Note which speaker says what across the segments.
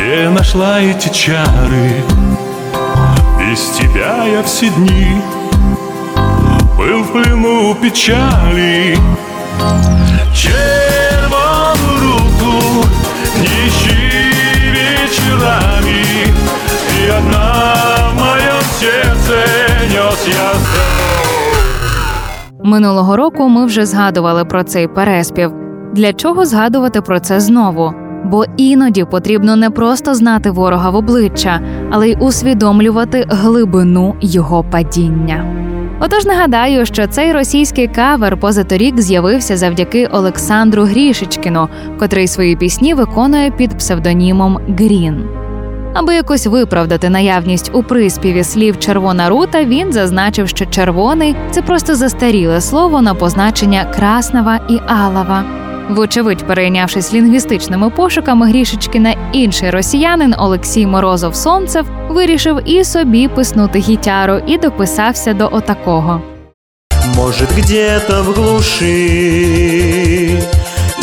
Speaker 1: где нашла эти чары. Без тебя я все дни был в плену печали. Червону руку не ищи вечерами, И одна в моем сердце нес я
Speaker 2: Минулого року ми вже згадували про цей переспів. Для чого згадувати про це знову? Бо іноді потрібно не просто знати ворога в обличчя, але й усвідомлювати глибину його падіння. Отож нагадаю, що цей російський кавер позаторік з'явився завдяки Олександру Грішечкіну, котрий свої пісні виконує під псевдонімом Грін. Аби якось виправдати наявність у приспіві слів червона рута, він зазначив, що червоний це просто застаріле слово на позначення краснава і алава. Вочевидь, перейнявшись лінгвістичними пошуками Грішечкіна, інший росіянин Олексій Морозов Сонцев вирішив і собі писнути гітяру і дописався до отакого.
Speaker 3: Может, где-то в глуши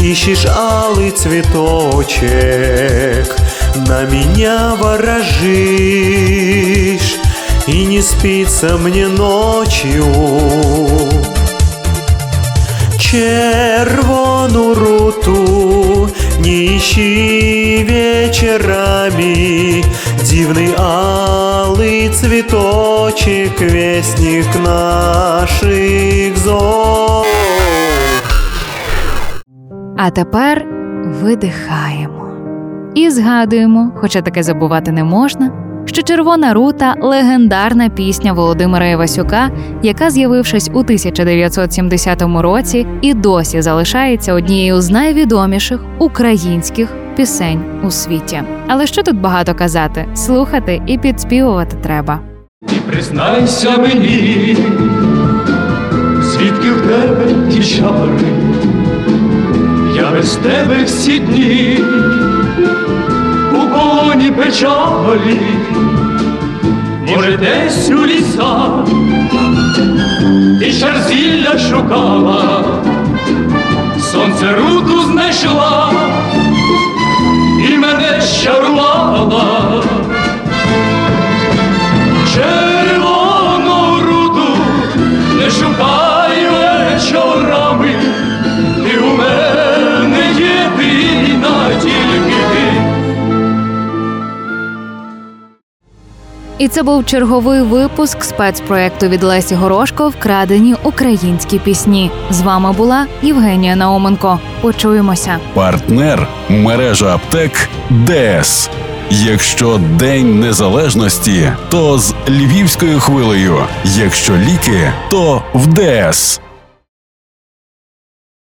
Speaker 3: Ищешь алый цветочек На меня ворожишь И не спится мне ночью Червону руту не ищи вечерами Дивный алый цветочек Вестник наших зор
Speaker 2: А тепер видихаємо. І згадуємо, хоча таке забувати не можна, що Червона рута легендарна пісня Володимира Івасюка, яка, з'явившись у 1970 році, і досі залишається однією з найвідоміших українських пісень у світі. Але що тут багато казати? Слухати і підспівувати треба.
Speaker 4: І признайся мені, звідки в тебе ті чари, я без тебе всі дні полоні печалі, може, десь у лісах ти шарзілля шукала, сонце руту знайшла
Speaker 2: І це був черговий випуск спецпроекту від Лесі Горошко Вкрадені українські пісні. З вами була Євгенія Науменко. Почуємося.
Speaker 5: Партнер мережа аптек ДС. Якщо День Незалежності, то з львівською хвилею. Якщо ліки, то в ДС.